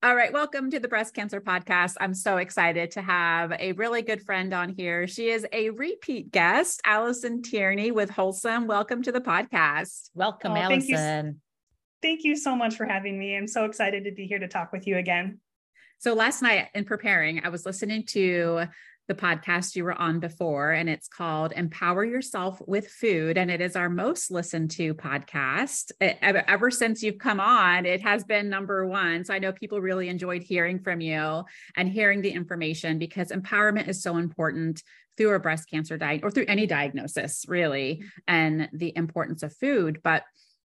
All right, welcome to the Breast Cancer Podcast. I'm so excited to have a really good friend on here. She is a repeat guest, Alison Tierney with Wholesome. Welcome to the podcast. Welcome, oh, Alison. Thank you, thank you so much for having me. I'm so excited to be here to talk with you again. So last night in preparing, I was listening to the podcast you were on before, and it's called Empower Yourself with Food. And it is our most listened to podcast. It, ever since you've come on, it has been number one. So I know people really enjoyed hearing from you and hearing the information because empowerment is so important through a breast cancer diet or through any diagnosis, really, and the importance of food. But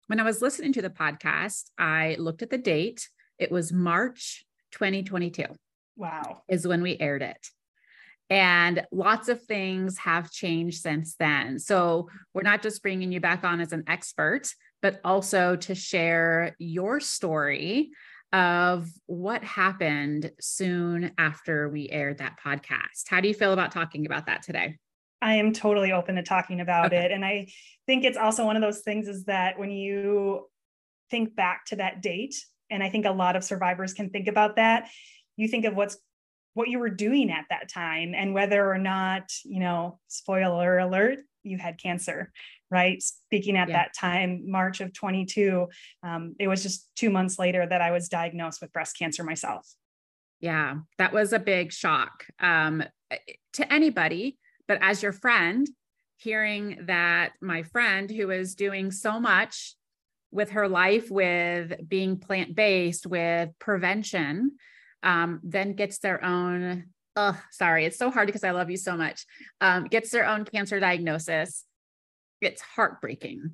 when I was listening to the podcast, I looked at the date. It was March 2022. Wow. Is when we aired it. And lots of things have changed since then. So we're not just bringing you back on as an expert, but also to share your story of what happened soon after we aired that podcast. How do you feel about talking about that today? I am totally open to talking about okay. it. And I think it's also one of those things is that when you think back to that date, and I think a lot of survivors can think about that, you think of what's what you were doing at that time and whether or not, you know, spoiler alert, you had cancer, right? Speaking at yeah. that time, March of 22, um, it was just two months later that I was diagnosed with breast cancer myself. Yeah, that was a big shock um, to anybody. But as your friend, hearing that my friend who is doing so much with her life, with being plant based, with prevention, um, then gets their own oh sorry it's so hard because i love you so much um, gets their own cancer diagnosis it's heartbreaking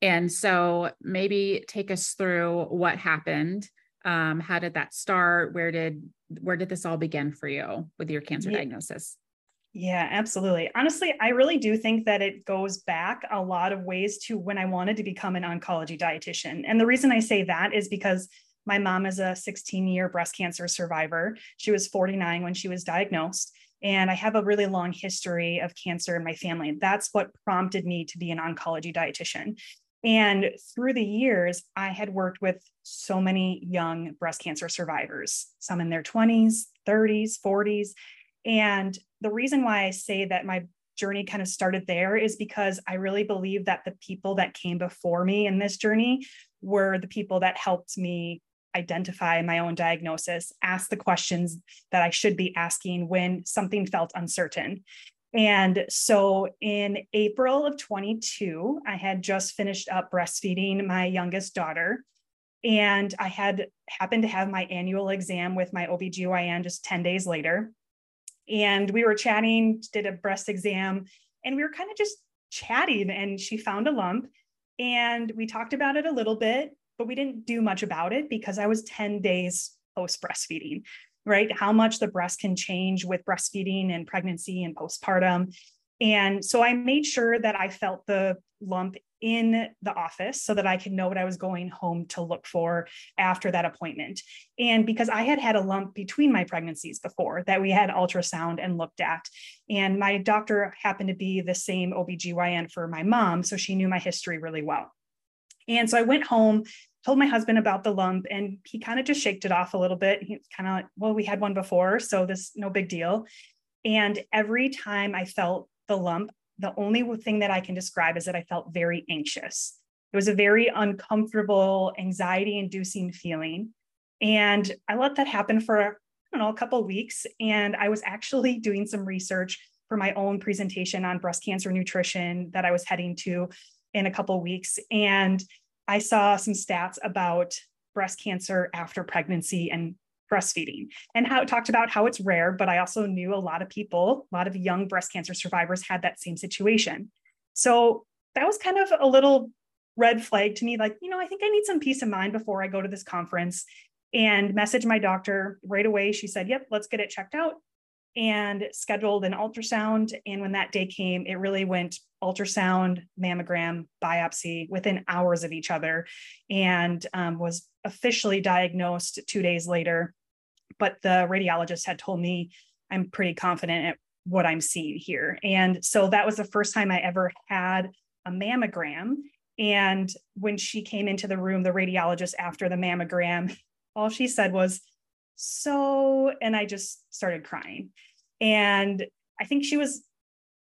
and so maybe take us through what happened um, how did that start where did where did this all begin for you with your cancer yeah. diagnosis yeah, absolutely. Honestly, I really do think that it goes back a lot of ways to when I wanted to become an oncology dietitian. And the reason I say that is because my mom is a 16 year breast cancer survivor. She was 49 when she was diagnosed. And I have a really long history of cancer in my family. That's what prompted me to be an oncology dietitian. And through the years, I had worked with so many young breast cancer survivors, some in their 20s, 30s, 40s. And the reason why I say that my journey kind of started there is because I really believe that the people that came before me in this journey were the people that helped me identify my own diagnosis, ask the questions that I should be asking when something felt uncertain. And so in April of 22, I had just finished up breastfeeding my youngest daughter. And I had happened to have my annual exam with my OBGYN just 10 days later. And we were chatting, did a breast exam, and we were kind of just chatting. And she found a lump. And we talked about it a little bit but we didn't do much about it because I was 10 days post breastfeeding, right? How much the breast can change with breastfeeding and pregnancy and postpartum. And so I made sure that I felt the lump in the office so that I could know what I was going home to look for after that appointment. And because I had had a lump between my pregnancies before that we had ultrasound and looked at. And my doctor happened to be the same OBGYN for my mom. So she knew my history really well. And so I went home, told my husband about the lump, and he kind of just shaked it off a little bit. He's kind of like, well, we had one before, so this no big deal. And every time I felt the lump, the only thing that I can describe is that I felt very anxious. It was a very uncomfortable, anxiety inducing feeling. And I let that happen for, I don't know, a couple weeks. And I was actually doing some research for my own presentation on breast cancer nutrition that I was heading to in a couple weeks. And I saw some stats about breast cancer after pregnancy and breastfeeding and how it talked about how it's rare, but I also knew a lot of people, a lot of young breast cancer survivors had that same situation. So that was kind of a little red flag to me like, you know, I think I need some peace of mind before I go to this conference and message my doctor right away. She said, Yep, let's get it checked out and scheduled an ultrasound. And when that day came, it really went ultrasound, mammogram, biopsy within hours of each other, and um, was officially diagnosed two days later. But the radiologist had told me I'm pretty confident at what I'm seeing here. And so that was the first time I ever had a mammogram. And when she came into the room, the radiologist after the mammogram, all she said was, so, and I just started crying. And I think she was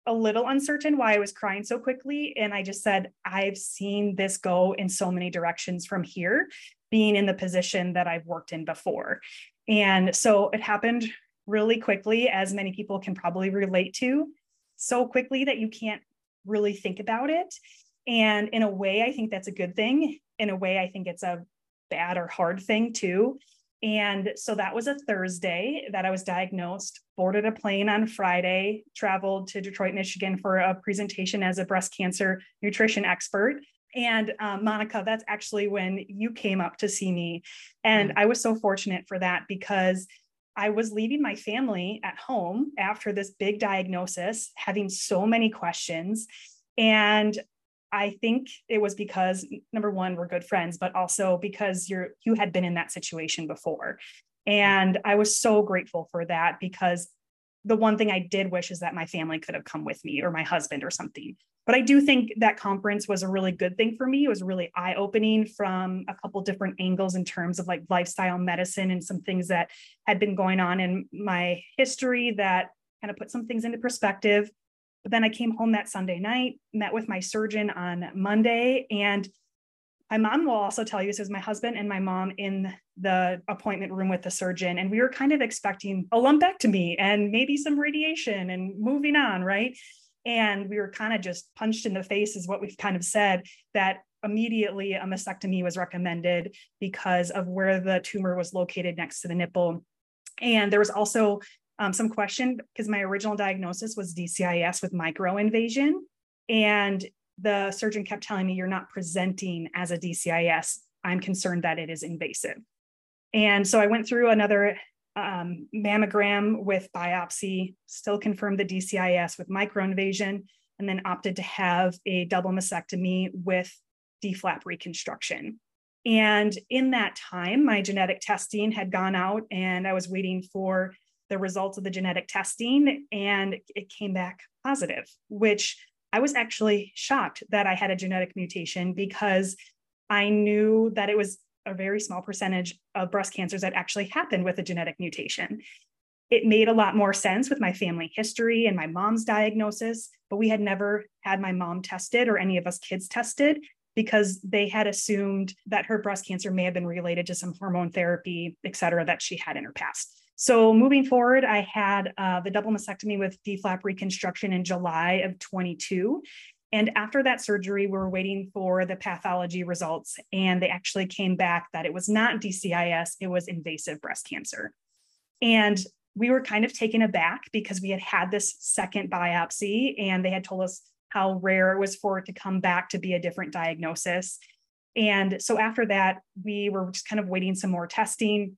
a little uncertain why I was crying so quickly. And I just said, I've seen this go in so many directions from here, being in the position that I've worked in before. And so it happened really quickly, as many people can probably relate to, so quickly that you can't really think about it. And in a way, I think that's a good thing. In a way, I think it's a bad or hard thing too. And so that was a Thursday that I was diagnosed, boarded a plane on Friday, traveled to Detroit, Michigan for a presentation as a breast cancer nutrition expert. And um, Monica, that's actually when you came up to see me. And mm-hmm. I was so fortunate for that because I was leaving my family at home after this big diagnosis, having so many questions. And I think it was because number one, we're good friends, but also because you're you had been in that situation before. And I was so grateful for that because the one thing I did wish is that my family could have come with me or my husband or something. But I do think that conference was a really good thing for me. It was really eye opening from a couple different angles in terms of like lifestyle medicine and some things that had been going on in my history that kind of put some things into perspective. But then I came home that Sunday night, met with my surgeon on Monday, and my mom will also tell you, says my husband and my mom in the appointment room with the surgeon, and we were kind of expecting a lumpectomy and maybe some radiation and moving on, right? And we were kind of just punched in the face, is what we've kind of said, that immediately a mastectomy was recommended because of where the tumor was located next to the nipple. And there was also um, some question because my original diagnosis was DCIS with microinvasion. And the surgeon kept telling me, You're not presenting as a DCIS. I'm concerned that it is invasive. And so I went through another um, mammogram with biopsy, still confirmed the DCIS with microinvasion, and then opted to have a double mastectomy with DIEP flap reconstruction. And in that time, my genetic testing had gone out, and I was waiting for the results of the genetic testing and it came back positive, which I was actually shocked that I had a genetic mutation because I knew that it was a very small percentage of breast cancers that actually happened with a genetic mutation. It made a lot more sense with my family history and my mom's diagnosis, but we had never had my mom tested or any of us kids tested because they had assumed that her breast cancer may have been related to some hormone therapy, et cetera, that she had in her past. So moving forward, I had uh, the double mastectomy with DIEP flap reconstruction in July of 22. And after that surgery, we were waiting for the pathology results, and they actually came back that it was not DCIS, it was invasive breast cancer. And we were kind of taken aback because we had had this second biopsy, and they had told us how rare it was for it to come back to be a different diagnosis. And so after that, we were just kind of waiting some more testing.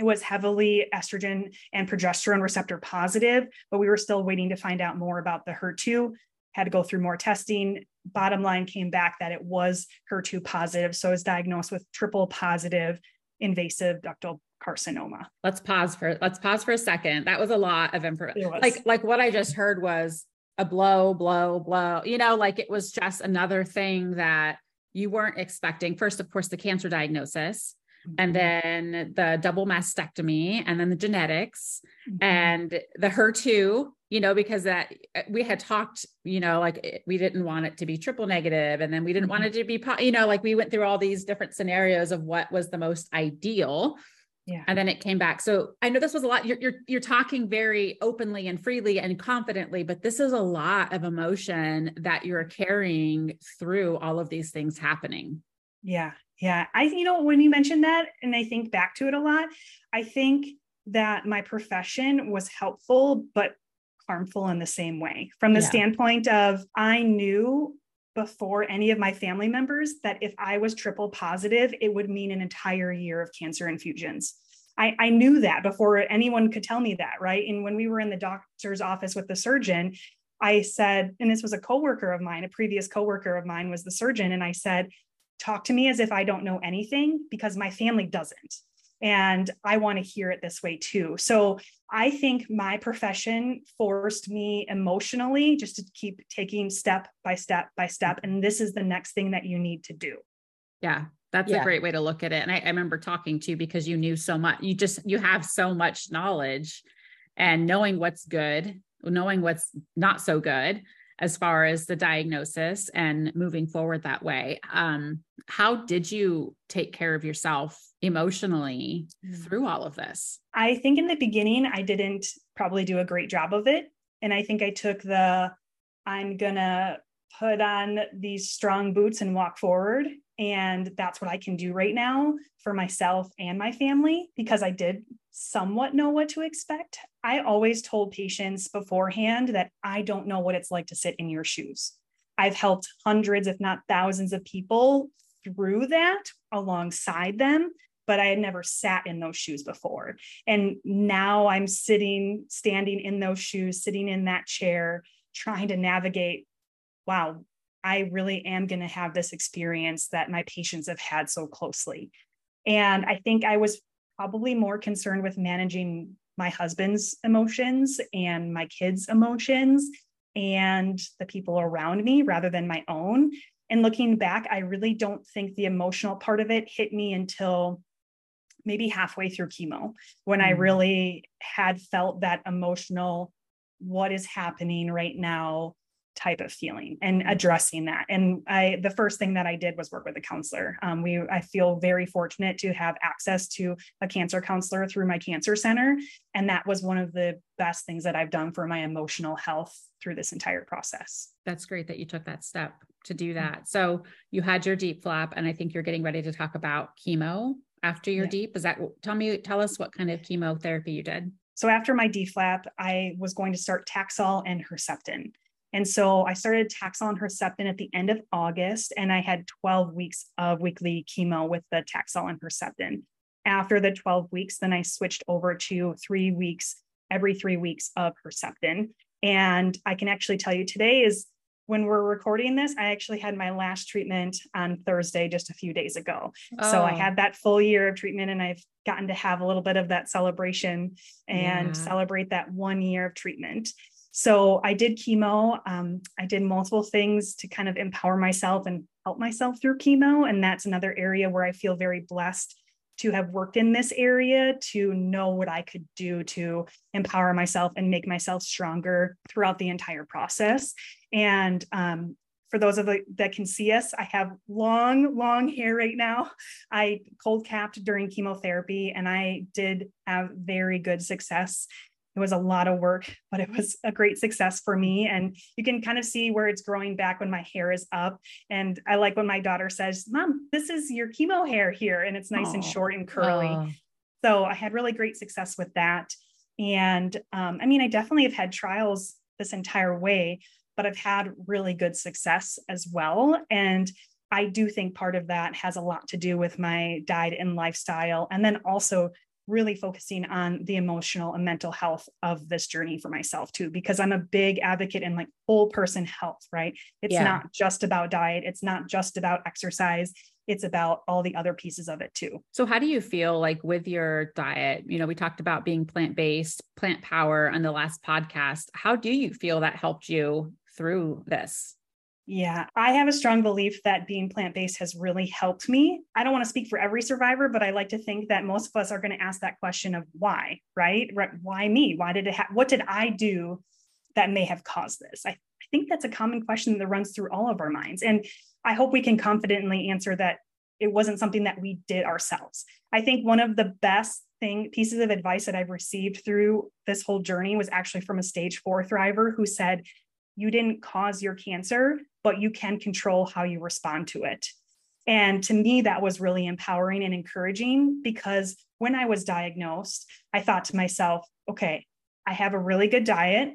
It was heavily estrogen and progesterone receptor positive, but we were still waiting to find out more about the HER2. Had to go through more testing. Bottom line came back that it was HER2 positive. So I was diagnosed with triple positive invasive ductal carcinoma. Let's pause for let's pause for a second. That was a lot of information. Like like what I just heard was a blow, blow, blow. You know, like it was just another thing that you weren't expecting. First, of course, the cancer diagnosis, and mm-hmm. then the double mastectomy and then the genetics mm-hmm. and the HER2, you know, because that uh, we had talked, you know, like eh, we didn't want it to be triple negative and then we didn't mm-hmm. want it to be, you know, like we went through all these different scenarios of what was the most ideal. Yeah. And then it came back. So I know this was a lot. You're, you're you're talking very openly and freely and confidently, but this is a lot of emotion that you're carrying through all of these things happening. Yeah. Yeah. I, you know, when you mentioned that, and I think back to it a lot, I think that my profession was helpful, but harmful in the same way from the yeah. standpoint of I knew before any of my family members that if I was triple positive, it would mean an entire year of cancer infusions. I, I, knew that before anyone could tell me that, right? And when we were in the doctor's office with the surgeon, I said, and this was a coworker of mine, a previous coworker of mine was the surgeon, and I said, talk to me as if I don't know anything because my family doesn't. And I want to hear it this way too. So I think my profession forced me emotionally just to keep taking step by step by step. And this is the next thing that you need to do. Yeah. That's yeah. a great way to look at it. And I, I remember talking to you because you knew so much. You just you have so much knowledge and knowing what's good, knowing what's not so good as far as the diagnosis and moving forward that way. Um, how did you take care of yourself emotionally mm. through all of this? I think in the beginning, I didn't probably do a great job of it. And I think I took the, I'm going to put on these strong boots and walk forward. And that's what I can do right now for myself and my family because I did somewhat know what to expect. I always told patients beforehand that I don't know what it's like to sit in your shoes. I've helped hundreds, if not thousands, of people through that alongside them, but I had never sat in those shoes before. And now I'm sitting, standing in those shoes, sitting in that chair, trying to navigate wow, I really am going to have this experience that my patients have had so closely. And I think I was probably more concerned with managing my husband's emotions and my kids' emotions and the people around me rather than my own. And looking back, I really don't think the emotional part of it hit me until maybe halfway through chemo when mm-hmm. I mm. really had felt that emotional what is happening right now type of feeling and mm-hmm. addressing that and i the first thing that i did was work with a counselor um, we i feel very fortunate to have access to a cancer counselor through my cancer center and that was one of the best things that i've done for my emotional health through this entire process that's great that you took that step to do mm-hmm. that so you had your DIEP flap and i think you're getting ready to talk about chemo after your yeah. DIEP is that tell me tell us what kind of chemotherapy you did so after my DIEP flap, I was going to start Taxol and Herceptin. And so I started Taxol and Herceptin at the end of August, and I had 12 weeks of weekly chemo with the Taxol and Herceptin. After the 12 weeks, then I switched over to three weeks, every three weeks of Herceptin. And I can actually tell you today is when we're recording this, I actually had my last treatment on Thursday, just a few days ago. Oh. So I oh. had that full year of treatment and I've gotten to have a little bit of that celebration and yeah. celebrate that one year of treatment. So I did chemo. Um, I did multiple things to kind of empower myself and help myself through chemo. And that's another area where I feel very blessed to have worked in this area to know what I could do to empower myself and make myself stronger throughout the entire process. And um, for those of the, that can see us, I have long, long hair right now. I cold capped during chemotherapy and I did have very good success it was a lot of work, but it was a great success for me. And you can kind of see where it's growing back when my hair is up. And I like when my daughter says, Mom, this is your chemo hair here. And it's nice Aww. and short and curly. Aww. So I had really great success with that. And um, I mean, I definitely have had trials this entire way, but I've had really good success as well. And I do think part of that has a lot to do with my diet and lifestyle. And then also really focusing on the emotional and mental health of this journey for myself too because i'm a big advocate in like whole person health right? It's yeah. not just about diet. It's not just about exercise. It's about all the other pieces of it too. So how do you feel like with your diet? You know we talked about being plant-based plant power on the last podcast. How do you feel that helped you through this yeah, I have a strong belief that being plant based has really helped me. I don't want to speak for every survivor, but I like to think that most of us are going to ask that question of why, right? Why me? Why did it happen? What did I do that may have caused this? I, I think that's a common question that runs through all of our minds. And I hope we can confidently answer that it wasn't something that we did ourselves. I think one of the best thing pieces of advice that I've received through this whole journey was actually from a stage four thriver who said, You didn't cause your cancer, but you can control how you respond to it. And to me, that was really empowering and encouraging because when I was diagnosed, I thought to myself, okay, I have a really good diet,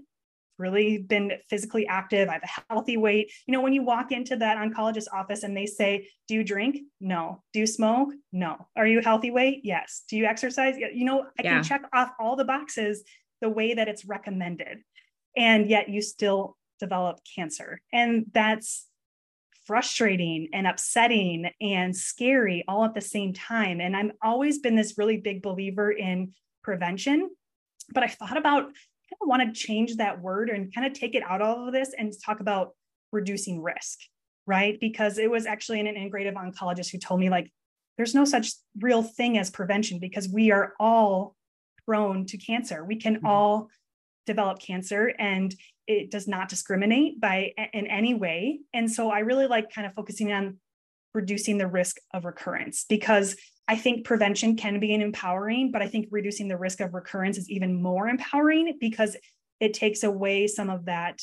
really been physically active, I have a healthy weight. You know, when you walk into that oncologist office and they say, Do you drink? No. Do you smoke? No. Are you healthy weight? Yes. Do you exercise? You know, I yeah. can check off all the boxes the way that it's recommended. And yet you still develop cancer. And that's frustrating and upsetting and scary all at the same time. And I've always been this really big believer in prevention, but I thought about kind of want to change that word and kind of take it out of this and talk about reducing risk, right? Because it was actually an integrative oncologist who told me like there's no such real thing as prevention because we are all prone to cancer. We can mm-hmm. all develop cancer and it does not discriminate by in any way. And so I really like kind of focusing on reducing the risk of recurrence because I think prevention can be an empowering, but I think reducing the risk of recurrence is even more empowering because it takes away some of that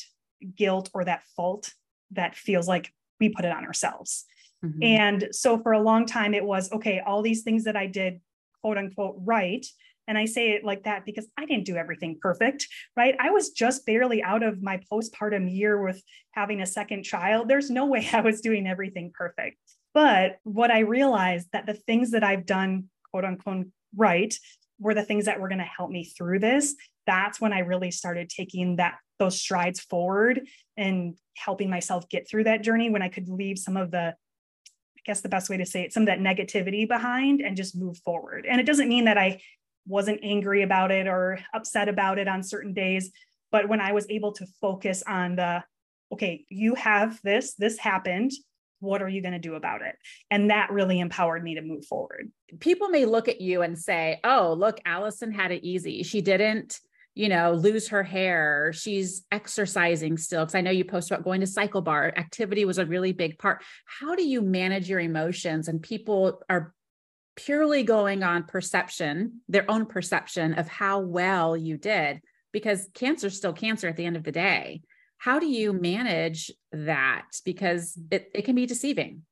guilt or that fault that feels like we put it on ourselves. Mm-hmm. And so for a long time, it was okay, all these things that I did, quote unquote, right. And I say it like that because I didn't do everything perfect, right? I was just barely out of my postpartum year with having a second child. There's no way I was doing everything perfect. But what I realized that the things that I've done, quote unquote, right, were the things that were going to help me through this. That's when I really started taking that those strides forward and helping myself get through that journey when I could leave some of the I guess the best way to say it, some of that negativity behind and just move forward. And it doesn't mean that I wasn't angry about it or upset about it on certain days, but when I was able to focus on the, okay, you have this, this happened, what are you going to do about it? And that really empowered me to move forward. People may look at you and say oh look alison had it easy. She didn't you know lose her hair. She's exercising still. Because i know you post about going to CycleBar. activity was a really big part. How do you manage your emotions? And people are purely going on perception their own perception of how well you did because cancer is still cancer at the end of the day. How do you manage that? Because it, it can be deceiving.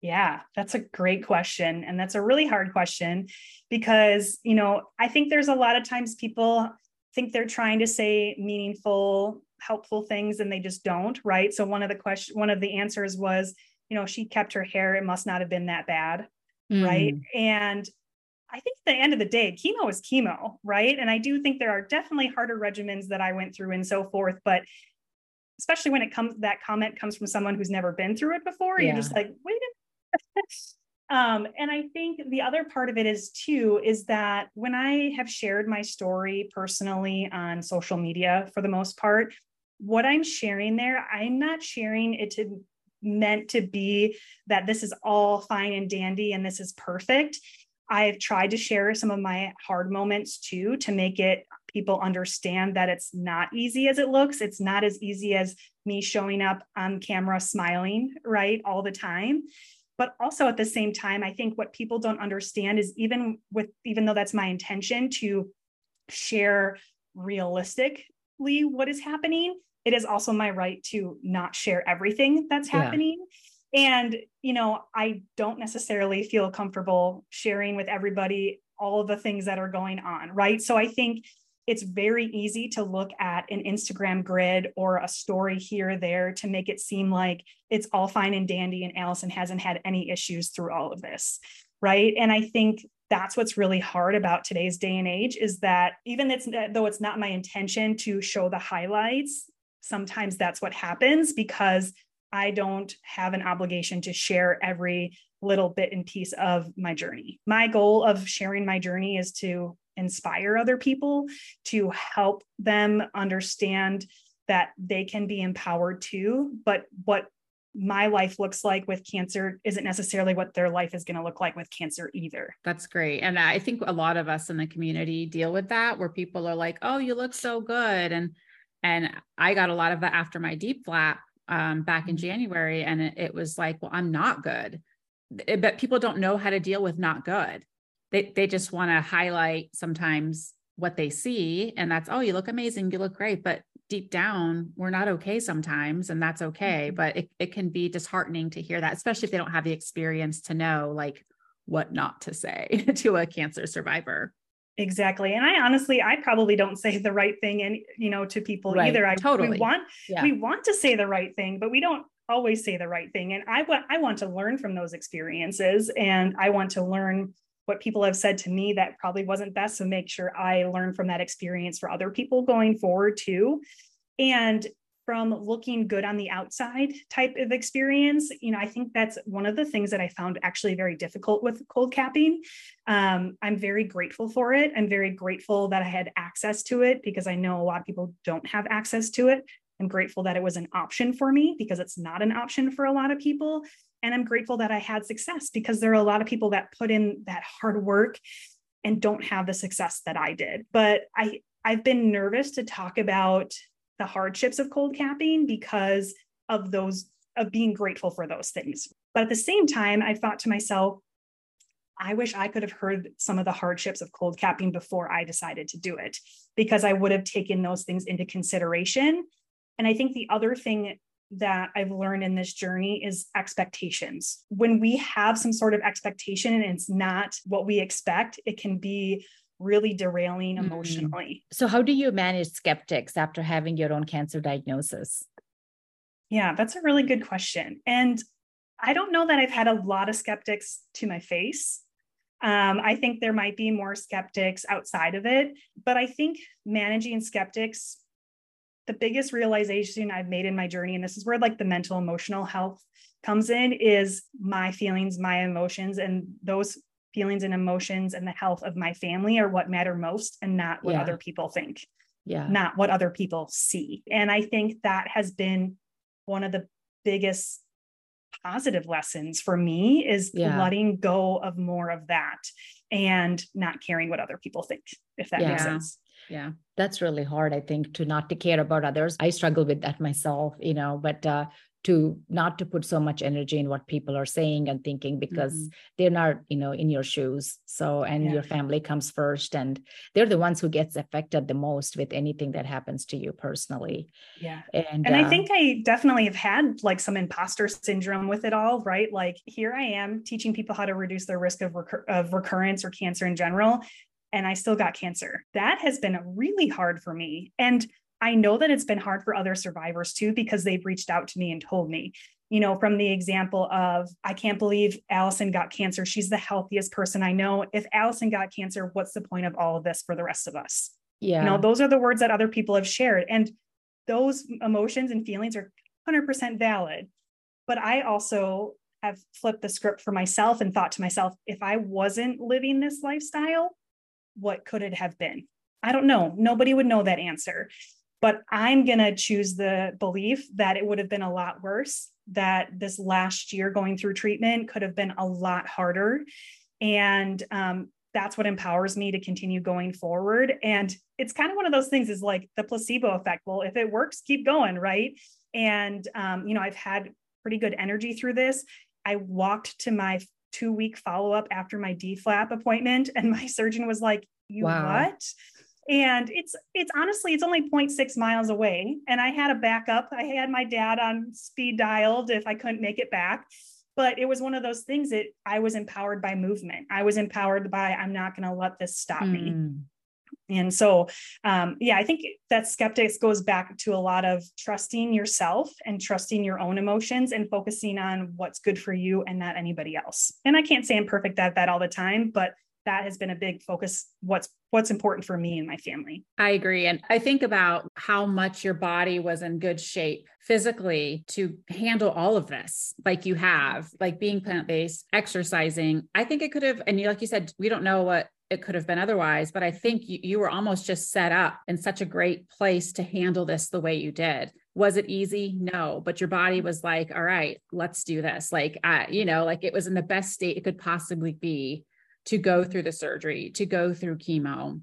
Yeah that's a great question and that's a really hard question because you know i think there's a lot of times people think they're trying to say meaningful helpful things and they just don't right? So one of the question one of the answers was you know she kept her hair it must not have been that bad mm. right and I think at the end of the day, chemo is chemo, right? And I do think there are definitely harder regimens that I went through and so forth. But especially when it comes that comment comes from someone who's never been through it before yeah. you're just like wait a um, and i think the other part of it is too is that when i have shared my story personally on social media for the most part what i'm sharing there i'm not sharing it to meant to be that this is all fine and dandy and this is perfect I've tried to share some of my hard moments too to make it people understand that it's not easy as it looks. It's not as easy as me showing up on camera smiling, right, all the time. But also at the same time, I think what people don't understand is even with, even though that's my intention to share realistically what is happening, it is also my right to not share everything that's happening. Yeah. And, you know, I don't necessarily feel comfortable sharing with everybody all of the things that are going on, right? So I think it's very easy to look at an Instagram grid or a story here or there to make it seem like it's all fine and dandy and Alison hasn't had any issues through all of this. Right. And I think that's what's really hard about today's day and age is that even it's, though it's not my intention to show the highlights, sometimes that's what happens because I don't have an obligation to share every little bit and piece of my journey. My goal of sharing my journey is to inspire other people to help them understand that they can be empowered too but what my life looks like with cancer isn't necessarily what their life is going to look like with cancer either. That's great. And I think a lot of us in the community deal with that where people are like, "Oh, you look so good." And and I got a lot of that after my DIEP flap um, back in mm-hmm. January and it, it was like, "Well, I'm not good." But people don't know how to deal with not good they they just want to highlight sometimes what they see and that's oh you look amazing you look great but deep down we're not okay sometimes and that's okay mm-hmm. but it, it can be disheartening to hear that especially if they don't have the experience to know like what not to say to a cancer survivor exactly and i honestly i probably don't say the right thing and you know to people right. either i totally we want yeah. we want to say the right thing but we don't always say the right thing and i want i want to learn from those experiences and i want to learn what people have said to me that probably wasn't best. So make sure I learn from that experience for other people going forward too. And from looking good on the outside type of experience, you know, I think that's one of the things that I found actually very difficult with cold capping. Um, I'm very grateful for it. I'm very grateful that I had access to it because I know a lot of people don't have access to it. I'm grateful that it was an option for me because it's not an option for a lot of people. And I'm grateful that I had success because there are a lot of people that put in that hard work and don't have the success that I did. But I I've been nervous to talk about the hardships of cold capping because of those of being grateful for those things. But at the same time, I thought to myself, I wish I could have heard some of the hardships of cold capping before I decided to do it because I would have taken those things into consideration. And I think the other thing that I've learned in this journey is expectations. When we have some sort of expectation and it's not what we expect, it can be really derailing mm-hmm. emotionally. So, how do you manage skeptics after having your own cancer diagnosis? Yeah, that's a really good question. And I don't know that I've had a lot of skeptics to my face. Um, I think there might be more skeptics outside of it, but I think managing skeptics the biggest realization I've made in my journey, and this is where like the mental emotional health comes in, is my feelings, my emotions, and those feelings and emotions and the health of my family are what matter most and not what yeah. other people think. Yeah. Not what other people see. And I think that has been one of the biggest positive lessons for me is yeah. letting go of more of that and not caring what other people think, if that yeah. makes sense yeah that's really hard i think to not to care about others i struggle with that myself you know but uh, to not to put so much energy in what people are saying and thinking because mm-hmm. they're not you know in your shoes so and yeah. your family comes first and they're the ones who gets affected the most with anything that happens to you personally yeah and and uh, i think i definitely have had like some imposter syndrome with it all right like here i am teaching people how to reduce their risk of, recur- of recurrence or cancer in general and I still got cancer. That has been really hard for me. And I know that it's been hard for other survivors too, because they've reached out to me and told me, you know, from the example of, I can't believe Alison got cancer. She's the healthiest person I know. If Alison got cancer, what's the point of all of this for the rest of us? Yeah. You know, those are the words that other people have shared. And those emotions and feelings are 100% valid. But I also have flipped the script for myself and thought to myself, if I wasn't living this lifestyle, what could it have been? I don't know. Nobody would know that answer. But I'm going to choose the belief that it would have been a lot worse, that this last year going through treatment could have been a lot harder. And um, that's what empowers me to continue going forward. And it's kind of one of those things is like the placebo effect. Well, if it works, keep going, right? And, um, you know, I've had pretty good energy through this. I walked to my two week follow up after my DIEP flap appointment. And my surgeon was like, You wow. what? And it's it's honestly it's only 0.6 miles away. And I had a backup. I had my dad on speed dialed if I couldn't make it back. But it was one of those things that I was empowered by movement. I was empowered by I'm not going to let this stop mm. me. And so, um, yeah, I think that skeptics goes back to a lot of trusting yourself and trusting your own emotions and focusing on what's good for you and not anybody else. And I can't say I'm perfect at that all the time, but that has been a big focus what's what's important for me and my family i agree and i think about how much your body was in good shape physically to handle all of this like you have like being plant-based exercising i think it could have and you like you said we don't know what it could have been otherwise. But I think you, you were almost just set up in such a great place to handle this the way you did. Was it easy? No, but your body was like, all right, let's do this. Like, I, you know, like it was in the best state it could possibly be to go through the surgery, to go through chemo,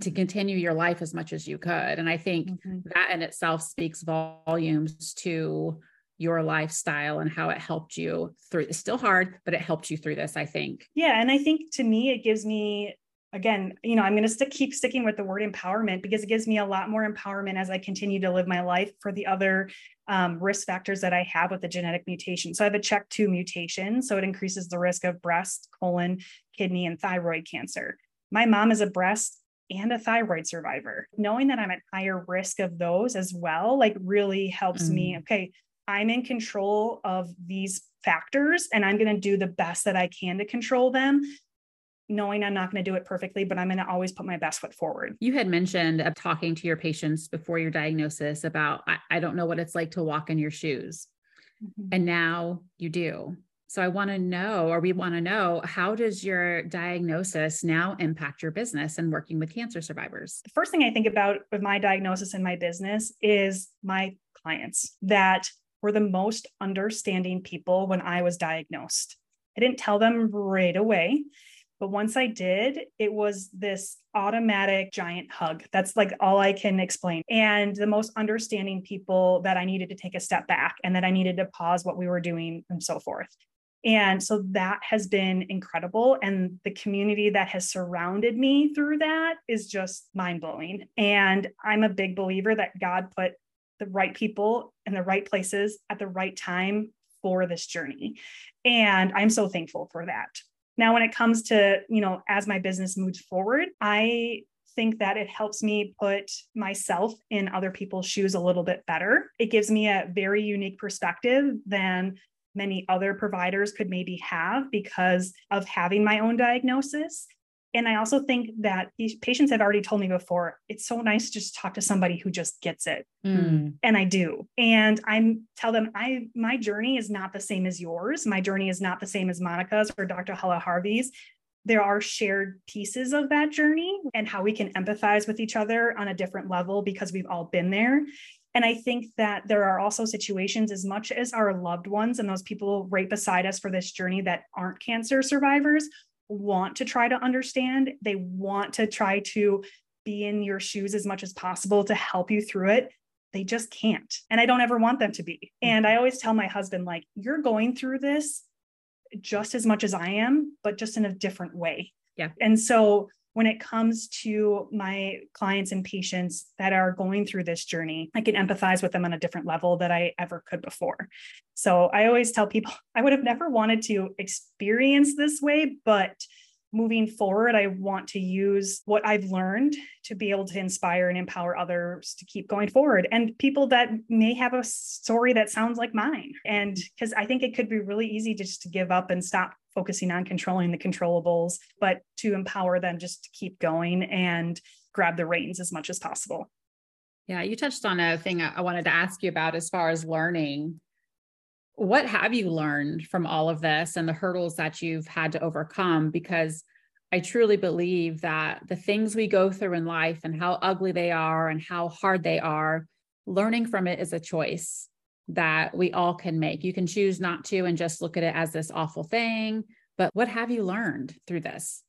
to continue your life as much as you could. And I think mm-hmm. that in itself speaks volumes to your lifestyle and how it helped you through it's still hard but it helped you through this i think yeah and i think to me it gives me again you know i'm going to stick keep sticking with the word empowerment because it gives me a lot more empowerment as i continue to live my life for the other um, risk factors that i have with the genetic mutation. So i have a CHEK2 mutation so it increases the risk of breast colon kidney and thyroid cancer. My mom is a breast and a thyroid survivor. Knowing that i'm at higher risk of those as well like really helps mm. me okay I'm in control of these factors and I'm going to do the best that I can to control them knowing I'm not going to do it perfectly, but I'm going to always put my best foot forward. You had mentioned of talking to your patients before your diagnosis about, I, I don't know what it's like to walk in your shoes. Mm-hmm. And now you do. So I want to know, or we want to know, how does your diagnosis now impact your business and working with cancer survivors? The first thing I think about with my diagnosis and my business is my clients that were the most understanding people when I was diagnosed. I didn't tell them right away, but once I did, it was this automatic giant hug. That's like all I can explain. And the most understanding people that I needed to take a step back and that I needed to pause what we were doing and so forth. And so that has been incredible. And the community that has surrounded me through that is just mind blowing. And I'm a big believer that God put the right people in the right places at the right time for this journey. And I'm so thankful for that. Now, when it comes to, you know, as my business moves forward, I think that it helps me put myself in other people's shoes a little bit better. It gives me a very unique perspective than many other providers could maybe have because of having my own diagnosis. And I also think that these patients have already told me before, it's so nice to just talk to somebody who just gets it. Mm. And I do. And I tell them I my journey is not the same as yours. My journey is not the same as Monica's or Dr. Hella Harvey's. There are shared pieces of that journey and how we can empathize with each other on a different level because we've all been there. And I think that there are also situations, as much as our loved ones and those people right beside us for this journey that aren't cancer survivors want to try to understand, they want to try to be in your shoes as much as possible to help you through it. They just can't. And I don't ever want them to be. Mm-hmm. And I always tell my husband, like, you're going through this just as much as I am, but just in a different way. Yeah. And so when it comes to my clients and patients that are going through this journey, I can empathize with them on a different level that I ever could before. So I always tell people I would have never wanted to experience this way, but moving forward, I want to use what I've learned to be able to inspire and empower others to keep going forward and people that may have a story that sounds like mine. And because I think it could be really easy just to give up and stop focusing on controlling the controllables, but to empower them just to keep going and grab the reins as much as possible. Yeah, you touched on a thing I wanted to ask you about as far as learning. What have you learned from all of this and the hurdles that you've had to overcome? Because I truly believe that the things we go through in life and how ugly they are and how hard they are, learning from it is a choice that we all can make. You can choose not to and just look at it as this awful thing. But what have you learned through this?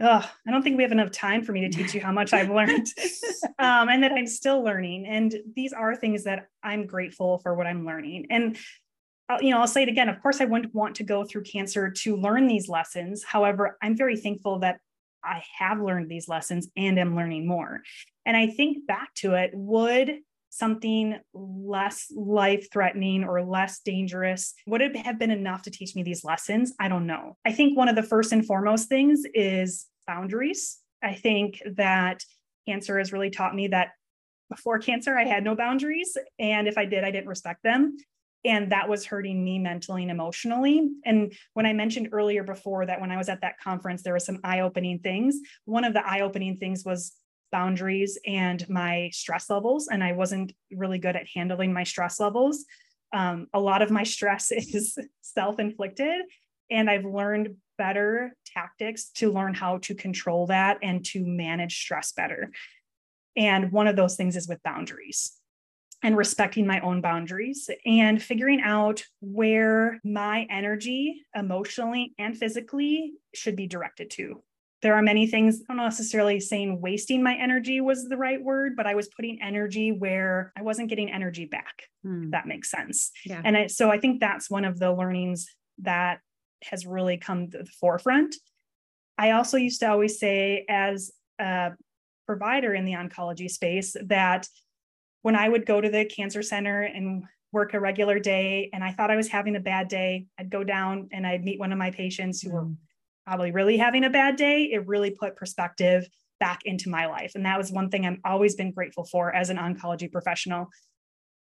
Oh, I don't think we have enough time for me to teach you how much I've learned um, and that I'm still learning. And these are things that I'm grateful for what I'm learning. And uh, you know, I'll say it again. Of course, I wouldn't want to go through cancer to learn these lessons. However, I'm very thankful that I have learned these lessons and am learning more. And I think back to it, would something less life threatening or less dangerous would it have been enough to teach me these lessons? I don't know. I think one of the first and foremost things is boundaries. I think that cancer has really taught me that before cancer i had no boundaries and if i did i didn't respect them. And that was hurting me mentally and emotionally. And when i mentioned earlier before that when i was at that conference there were some eye-opening things. One of the eye-opening things was boundaries and my stress levels. And I wasn't really good at handling my stress levels. Um, a lot of my stress is self inflicted. And I've learned better tactics to learn how to control that and to manage stress better. And one of those things is with boundaries and respecting my own boundaries and figuring out where my energy emotionally and physically should be directed to there are many things i'm not necessarily saying wasting my energy was the right word but i was putting energy where i wasn't getting energy back hmm. that makes sense yeah. and I, so i think that's one of the learnings that has really come to the forefront i also used to always say as a provider in the oncology space that when i would go to the cancer center and work a regular day and i thought i was having a bad day i'd go down and i'd meet one of my patients who were hmm probably really having a bad day, it really put perspective back into my life. And that was one thing I've always been grateful for as an oncology professional.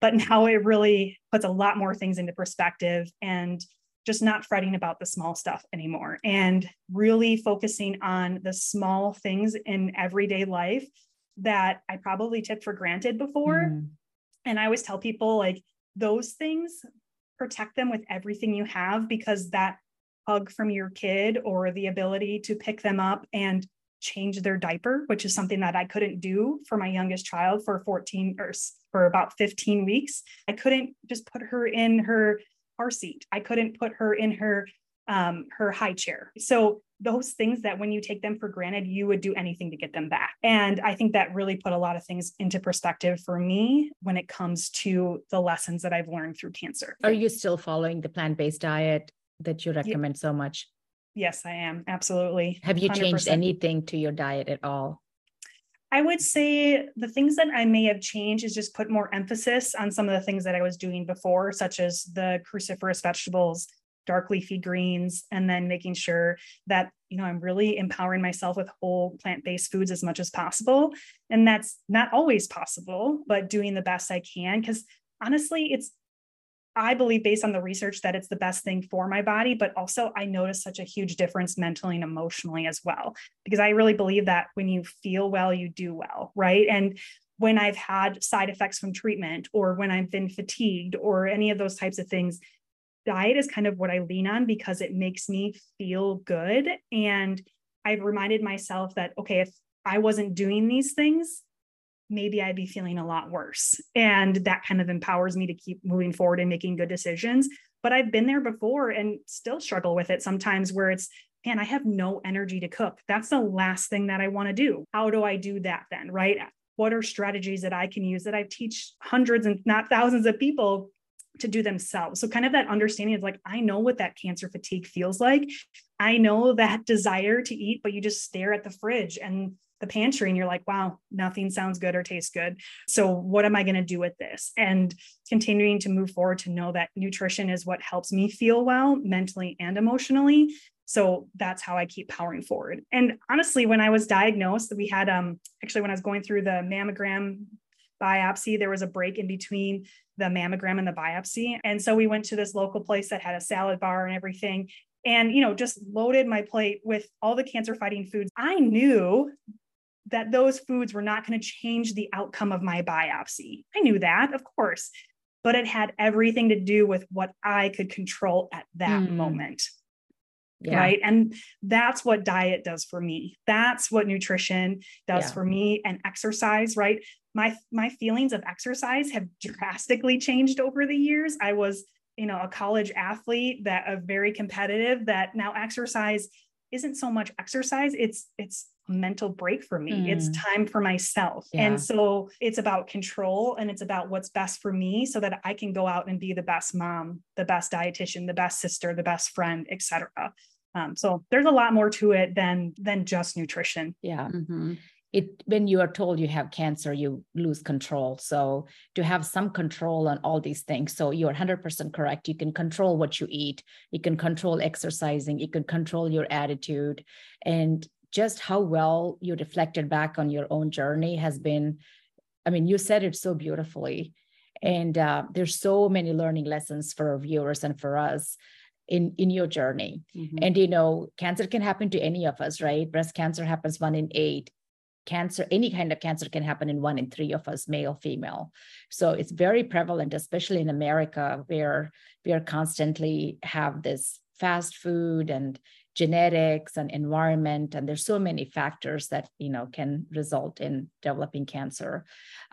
But now it really puts a lot more things into perspective and just not fretting about the small stuff anymore and really focusing on the small things in everyday life that I probably took for granted before. Mm. And I always tell people like those things protect them with everything you have because that hug from your kid or the ability to pick them up and change their diaper, which is something that I couldn't do for my youngest child for 14 or for about 15 weeks. I couldn't just put her in her car seat. I couldn't put her in her um, her high chair. So those things that when you take them for granted, you would do anything to get them back. And I think that really put a lot of things into perspective for me when it comes to the lessons that I've learned through cancer. Are you still following the plant based diet that you recommend yeah. so much? Yes, I am. Absolutely. Have you 100%. changed anything to your diet at all? I would say the things that I may have changed is just put more emphasis on some of the things that I was doing before, such as the cruciferous vegetables, dark leafy greens, and then making sure that, you know, I'm really empowering myself with whole plant based foods as much as possible. And that's not always possible, but doing the best I can. Because honestly, it's I believe, based on the research, that it's the best thing for my body. But also, I notice such a huge difference mentally and emotionally as well, because I really believe that when you feel well, you do well, right? And when I've had side effects from treatment or when I've been fatigued or any of those types of things, diet is kind of what I lean on because it makes me feel good. And I've reminded myself that, okay, if I wasn't doing these things, maybe I'd be feeling a lot worse. And that kind of empowers me to keep moving forward and making good decisions. But I've been there before and still struggle with it sometimes where it's, man, I have no energy to cook. That's the last thing that I want to do. How do I do that then? Right. What are strategies that I can use that I teach hundreds and not thousands of people to do themselves. So, kind of that understanding of like, I know what that cancer fatigue feels like. I know that desire to eat, but you just stare at the fridge and the pantry and you're like, wow, nothing sounds good or tastes good. So, what am I going to do with this? And continuing to move forward to know that nutrition is what helps me feel well mentally and emotionally. So that's how I keep powering forward. And honestly, when I was diagnosed, we had um actually when I was going through the mammogram biopsy, there was a break in between the mammogram and the biopsy. And so we went to this local place that had a salad bar and everything and you know just loaded my plate with all the cancer fighting foods i knew that those foods were not going to change the outcome of my biopsy. I knew that, of course, but it had everything to do with what I could control at that mm. moment. Yeah. Right. And that's what diet does for me. That's what nutrition does yeah. for me and exercise, right? My my feelings of exercise have drastically changed over the years. I was, you know, a college athlete that a very competitive that now exercise isn't so much exercise, it's it's a mental break for me. Mm. It's time for myself. Yeah. And so it's about control and it's about what's best for me so that I can go out and be the best mom, the best dietitian, the best sister, the best friend, etc. Um, so there's a lot more to it than than just nutrition. Yeah. Mm-hmm. It when you are told you have cancer, you lose control. So to have some control on all these things. So you're 100% correct. You can control what you eat. You can control exercising. You can control your attitude. And just how well you reflected back on your own journey has been i mean you said it so beautifully and uh, there's so many learning lessons for our viewers and for us in in your journey mm-hmm. and you know cancer can happen to any of us right breast cancer happens one in eight cancer any kind of cancer can happen in one in three of us male female. So it's very prevalent especially in america where we are constantly have this fast food and genetics and environment and there's so many factors that you know can result in developing cancer.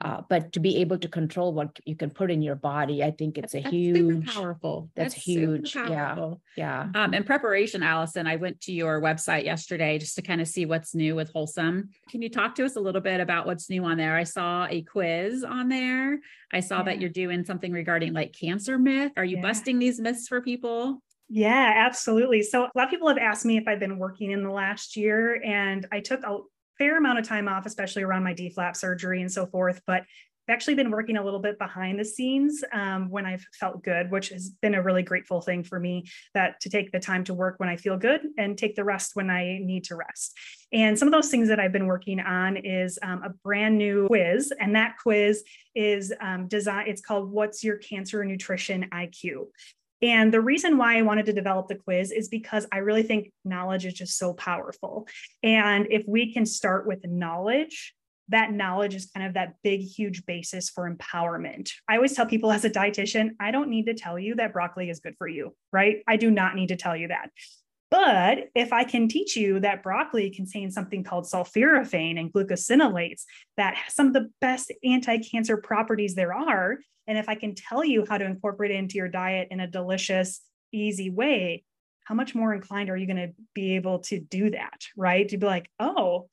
Uh, but to be able to control what you can put in your body i think it's a that's huge powerful. that's, that's huge. Yeah yeah. Um, in preparation alison i went to your website yesterday just to kind of see what's new with wholesome. Can you talk to us a little bit about what's new on there? I saw a quiz on there. I saw yeah. that you're doing something regarding like cancer myth. Are you yeah. busting these myths for people yeah, absolutely. So a lot of people have asked me if I've been working in the last year, and I took a fair amount of time off, especially around my DIEP flap surgery and so forth. But I've actually been working a little bit behind the scenes um, when I've felt good, which has been a really grateful thing for me that to take the time to work when I feel good and take the rest when I need to rest. And some of those things that I've been working on is um, a brand new quiz, and that quiz is um. It's called "What's Your Cancer Nutrition IQ?" And the reason why I wanted to develop the quiz is because I really think knowledge is just so powerful. And if we can start with knowledge, that knowledge is kind of that big, huge basis for empowerment. I always tell people as a dietitian, I don't need to tell you that broccoli is good for you, right? I do not need to tell you that. But if I can teach you that broccoli contains something called sulforaphane and glucosinolates, that has some of the best anti cancer properties there are, and if I can tell you how to incorporate it into your diet in a delicious, easy way, how much more inclined are you going to be able to do that? Right? To be like, oh,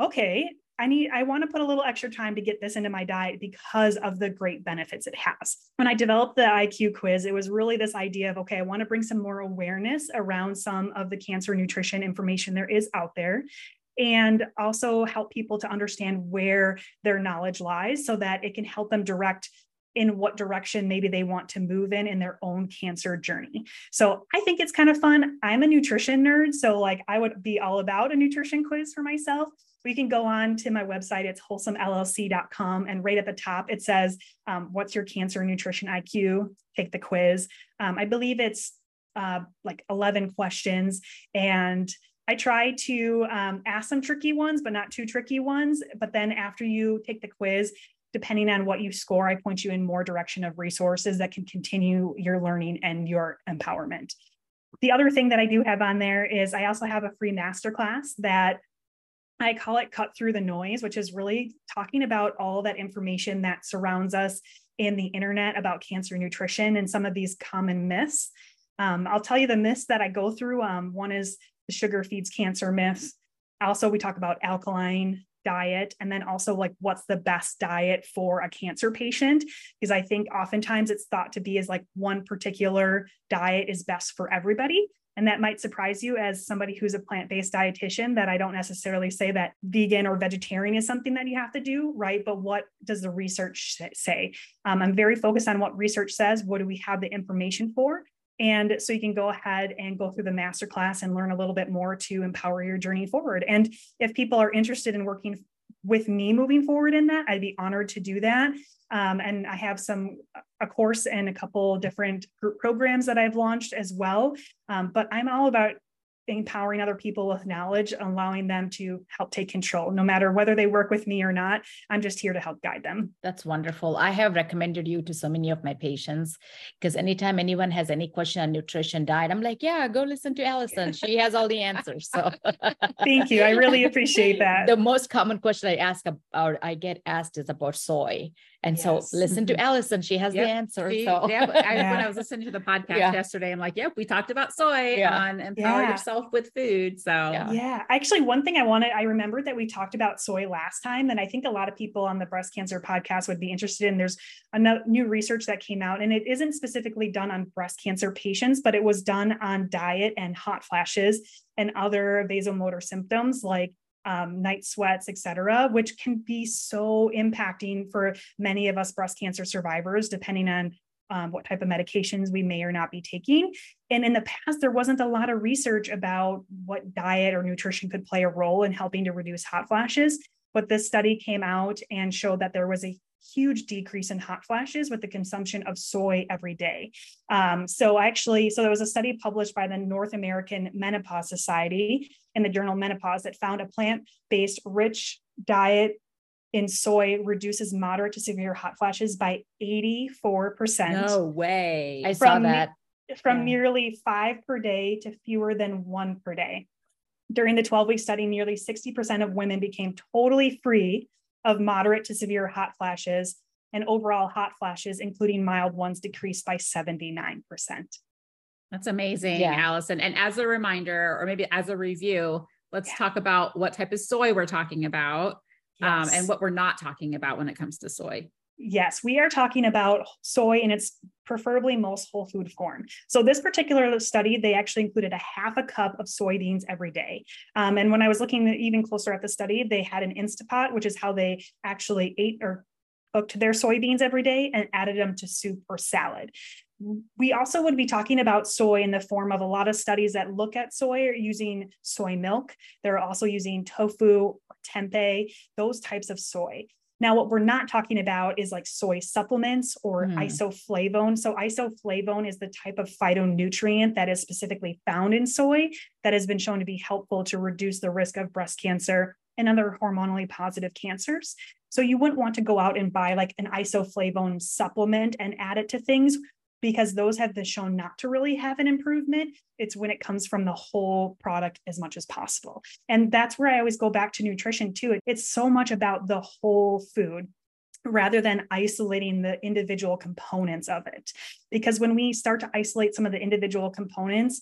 okay, I need, I want to put a little extra time to get this into my diet because of the great benefits it has. When I developed the IQ quiz, it was really this idea of, okay, I want to bring some more awareness around some of the cancer nutrition information there is out there and also help people to understand where their knowledge lies so that it can help them direct in what direction maybe they want to move in in their own cancer journey. So I think it's kind of fun. I'm a nutrition nerd, so like I would be all about a nutrition quiz for myself we can go on to my website. It's wholesomellc.com. And right at the top, it says, um, What's your cancer nutrition IQ? Take the quiz. Um, I believe it's uh, like 11 questions. And I try to um, ask some tricky ones, but not too tricky ones. But then after you take the quiz, depending on what you score, I point you in more direction of resources that can continue your learning and your empowerment. The other thing that I do have on there is I also have a free masterclass that I call it cut through the noise, which is really talking about all that information that surrounds us in the internet about cancer nutrition and some of these common myths. Um, I'll tell you the myths that I go through. Um, one is the sugar feeds cancer myth. Also, we talk about alkaline diet and then also like what's the best diet for a cancer patient because i think oftentimes it's thought to be as like one particular diet is best for everybody and that might surprise you as somebody who's a plant based dietitian that I don't necessarily say that vegan or vegetarian is something that you have to do, right? But what does the research say? Um, I'm very focused on what research says. What do we have the information for? And so you can go ahead and go through the masterclass and learn a little bit more to empower your journey forward. And if people are interested in working with me moving forward in that, I'd be honored to do that. Um, and I have some a course and a couple different group programs that I've launched as well. Um, but I'm all about empowering other people with knowledge, allowing them to help take control, no matter whether they work with me or not. I'm just here to help guide them. That's wonderful. I have recommended you to so many of my patients because anytime anyone has any question on nutrition, diet, I'm like, yeah, go listen to Alison. She has all the answers. So thank you. I really appreciate that. The most common question I ask about, I get asked is about soy. And yes. so listen to mm-hmm. Alison. She has yep. the answer. She, so yeah, I, yeah. when I was listening to the podcast yeah. yesterday, I'm like, yep, we talked about soy yeah. on empower yourself with food. So yeah. Actually, one thing I wanted, I remembered that we talked about soy last time. And I think a lot of people on the breast cancer podcast would be interested in. There's a new research that came out, and it isn't specifically done on breast cancer patients, but it was done on diet and hot flashes and other vasomotor symptoms like um, night sweats, et cetera, which can be so impacting for many of us breast cancer survivors, depending on um, what type of medications we may or not be taking. And in the past, there wasn't a lot of research about what diet or nutrition could play a role in helping to reduce hot flashes. But this study came out and showed that there was a huge decrease in hot flashes with the consumption of soy every day. Um, so actually, so there was a study published by the North American Menopause Society in the journal Menopause that found a plant-based rich diet in soy reduces moderate to severe hot flashes by 84%. No way. I saw that. From yeah. nearly five per day to fewer than one per day. During the 12 week study, nearly 60% of women became totally free of moderate to severe hot flashes, and overall hot flashes, including mild ones, decreased by 79%. That's amazing, yeah. Alison. And as a reminder, or maybe as a review, let's yeah. talk about what type of soy we're talking about yes. um, and what we're not talking about when it comes to soy. Yes, we are talking about soy in its preferably most whole food form. So, this particular study, they actually included a half a cup of soybeans every day. Um, and when I was looking even closer at the study, they had an Instapot, which is how they actually ate or cooked their soybeans every day and added them to soup or salad. We also would be talking about soy in the form of a lot of studies that look at soy using soy milk. They're also using tofu, tempeh, those types of soy. Now, what we're not talking about is like soy supplements or mm. isoflavone. So, isoflavone is the type of phytonutrient that is specifically found in soy that has been shown to be helpful to reduce the risk of breast cancer and other hormonally positive cancers. So, you wouldn't want to go out and buy like an isoflavone supplement and add it to things. Because those have been shown not to really have an improvement. It's when it comes from the whole product as much as possible. And that's where I always go back to nutrition too. It's so much about the whole food rather than isolating the individual components of it. Because when we start to isolate some of the individual components,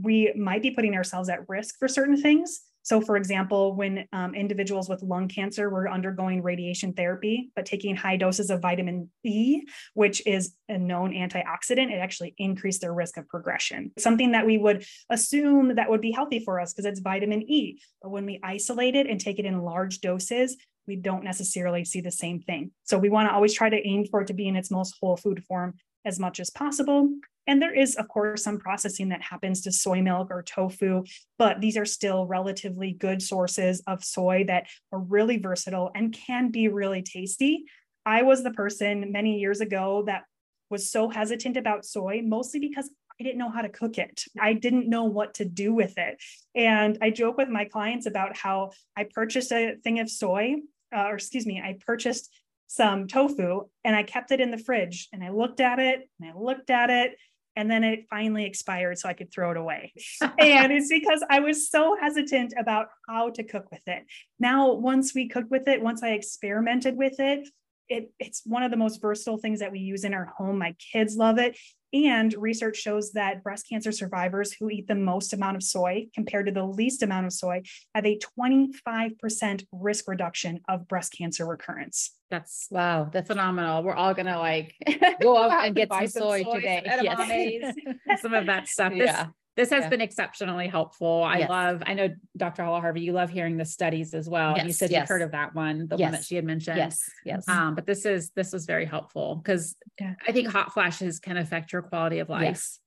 we might be putting ourselves at risk for certain things. So, for example, when um, individuals with lung cancer were undergoing radiation therapy, but taking high doses of vitamin E, which is a known antioxidant, it actually increased their risk of progression. Something that we would assume that would be healthy for us because it's vitamin E. But when we isolate it and take it in large doses, we don't necessarily see the same thing. So, we want to always try to aim for it to be in its most whole food form as much as possible. And there is, of course, some processing that happens to soy milk or tofu, but these are still relatively good sources of soy that are really versatile and can be really tasty. I was the person many years ago that was so hesitant about soy, mostly because I didn't know how to cook it. I didn't know what to do with it. And I joke with my clients about how I purchased a thing of soy, uh, or excuse me, I purchased some tofu and I kept it in the fridge and I looked at it and I looked at it and then it finally expired so I could throw it away. and it's because I was so hesitant about how to cook with it. Now, once we cooked with it, once I experimented with it, it, it's one of the most versatile things that we use in our home. My kids love it. And research shows that breast cancer survivors who eat the most amount of soy compared to the least amount of soy have a 25% risk reduction of breast cancer recurrence. That's wow, that's phenomenal. We're all gonna like go up and get some soy, soy today. Yes. some of that stuff. Yeah this has yeah. been exceptionally helpful. I yes. love, I know Dr. Hala Harvey, you love hearing the studies as well. Yes, you said yes. you've heard of that one, the yes. one that she had mentioned. Yes. Yes. Um, but this is, this was very helpful because yeah. I think hot flashes can affect your quality of life. Yes.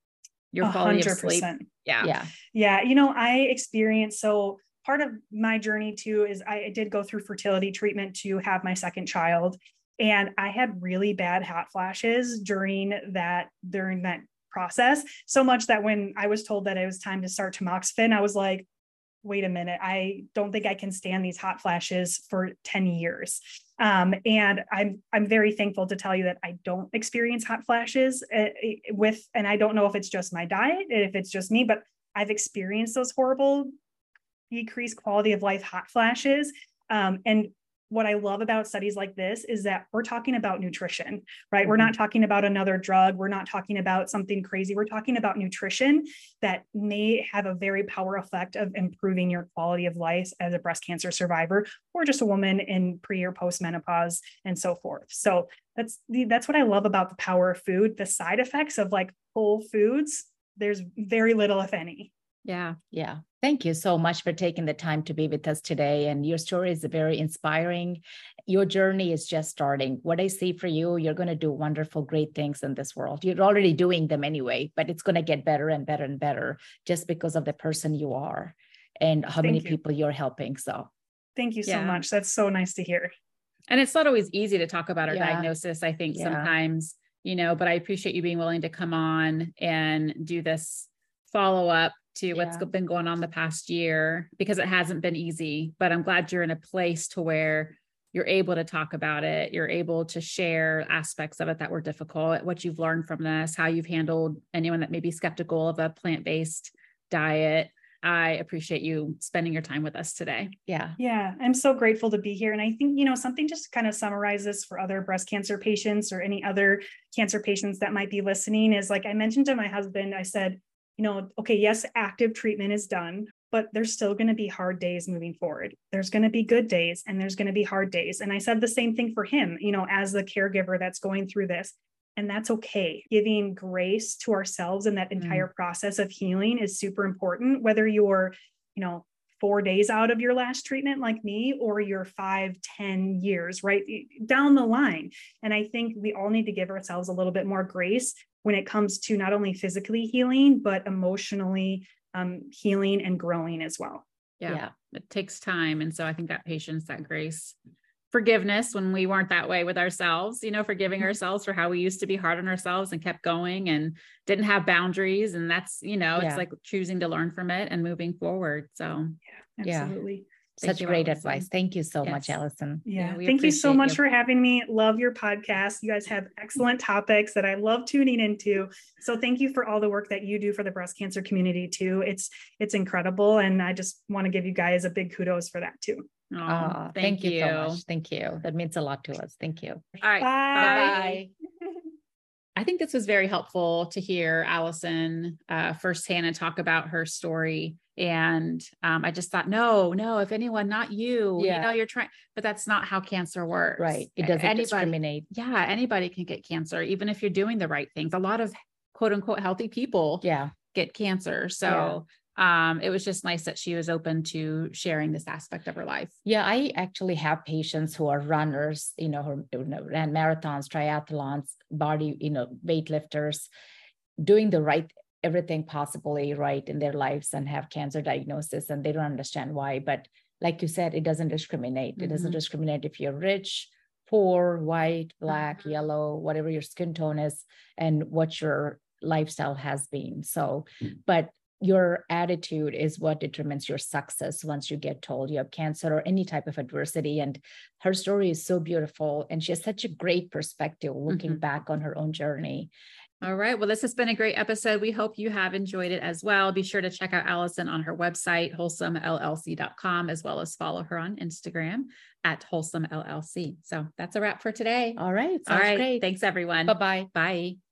Your quality 100%. of sleep. Yeah. Yeah. Yeah. You know, I experienced, so part of my journey too is I did go through fertility treatment to have my second child. And I had really bad hot flashes during that, during that process so much that when I was told that it was time to start tamoxifen, I was like, wait a minute, I don't think I can stand these hot flashes for 10 years. Um, and I'm I'm very thankful to tell you that I don't experience hot flashes uh, with, and I don't know if it's just my diet, if it's just me, but I've experienced those horrible decreased quality of life hot flashes. Um, and what I love about studies like this is that we're talking about nutrition, right? Mm-hmm. We're not talking about another drug. We're not talking about something crazy. We're talking about nutrition that may have a very power effect of improving your quality of life as a breast cancer survivor or just a woman in pre or post menopause and so forth. So that's the, that's what I love about the power of food. The side effects of like whole foods, there's very little, if any. Yeah. Yeah. Thank you so much for taking the time to be with us today. And your story is very inspiring. Your journey is just starting. What I see for you, you're going to do wonderful, great things in this world. You're already doing them anyway, but it's going to get better and better and better just because of the person you are and how Thank many you. people you're helping. So, Thank you so yeah. much. That's so nice to hear. And it's not always easy to talk about our yeah. diagnosis, I think yeah. sometimes, you know, but I appreciate you being willing to come on and do this follow up to what's been going on the past year because it hasn't been easy. But I'm glad you're in a place to where you're able to talk about it. You're able to share aspects of it that were difficult, what you've learned from this, how you've handled anyone that may be skeptical of a plant based diet. I appreciate you spending your time with us today. Yeah. Yeah. I'm so grateful to be here. And I think, you know, something just kind of summarizes for other breast cancer patients or any other cancer patients that might be listening is like I mentioned to my husband, I said, you know, okay, yes, active treatment is done, but there's still going to be hard days moving forward. There's going to be good days and there's going to be hard days. And I said the same thing for him, you know, as the caregiver that's going through this. And that's okay. Giving grace to ourselves in that mm. entire mm. process of healing is super important, whether you're, you know, four days out of your last treatment like me or you're five ten years right down the line and i think we all need to give ourselves a little bit more grace when it comes to not only physically healing, but emotionally um, healing and growing as well. Yeah. yeah. It takes time. And so I think that patience, that grace, forgiveness when we weren't that way with ourselves, you know, forgiving mm-hmm. ourselves for how we used to be hard on ourselves and kept going and didn't have boundaries. And that's, you know, yeah. it's like choosing to learn from it and moving forward. So, yeah, absolutely. Such you, great Alison. advice. Thank you so much, Alison. Yeah. Yeah, Thank you so much you. for having me. Love your podcast. You guys have excellent topics that I love tuning into. So thank you for all the work that you do for the breast cancer community too. It's it's incredible. And I just want to give you guys a big kudos for that too. Oh, Oh, thank, you. so much. Thank you. That means a lot to us. Thank you. All right. Bye. I think this was very helpful to hear Alison uh, firsthand and talk about her story. And um, I just thought, no, no, if anyone, not you, you know, you're trying, but that's not how cancer works. Right. It doesn't Anybody- discriminate. Yeah, anybody can get cancer, even if you're doing the right things. A lot of quote unquote healthy people Yeah. get cancer. So um, it was just nice that she was open to sharing this aspect of her life. Yeah, I actually have patients who are runners, you know, who you know, ran marathons, triathlons, body, you know, weightlifters, doing the right everything possibly right in their lives and have cancer diagnosis and they don't understand why. But like you said, it doesn't discriminate. It doesn't Mhm. discriminate if you're rich, poor, white, black, Mhm. yellow, whatever your skin tone is, and what your lifestyle has been. So, but your attitude is what determines your success once you get told you have cancer or any type of adversity. And her story is so beautiful. And she has such a great perspective looking Mhm. back on her own journey. All right. Well, this has been a great episode. We hope you have enjoyed it as well. Be sure to check out Alison on her website, wholesomellc.com, as well as follow her on Instagram at wholesomellc. So that's a wrap for today. All right. All right. great. Thanks, everyone. Bye bye. Bye.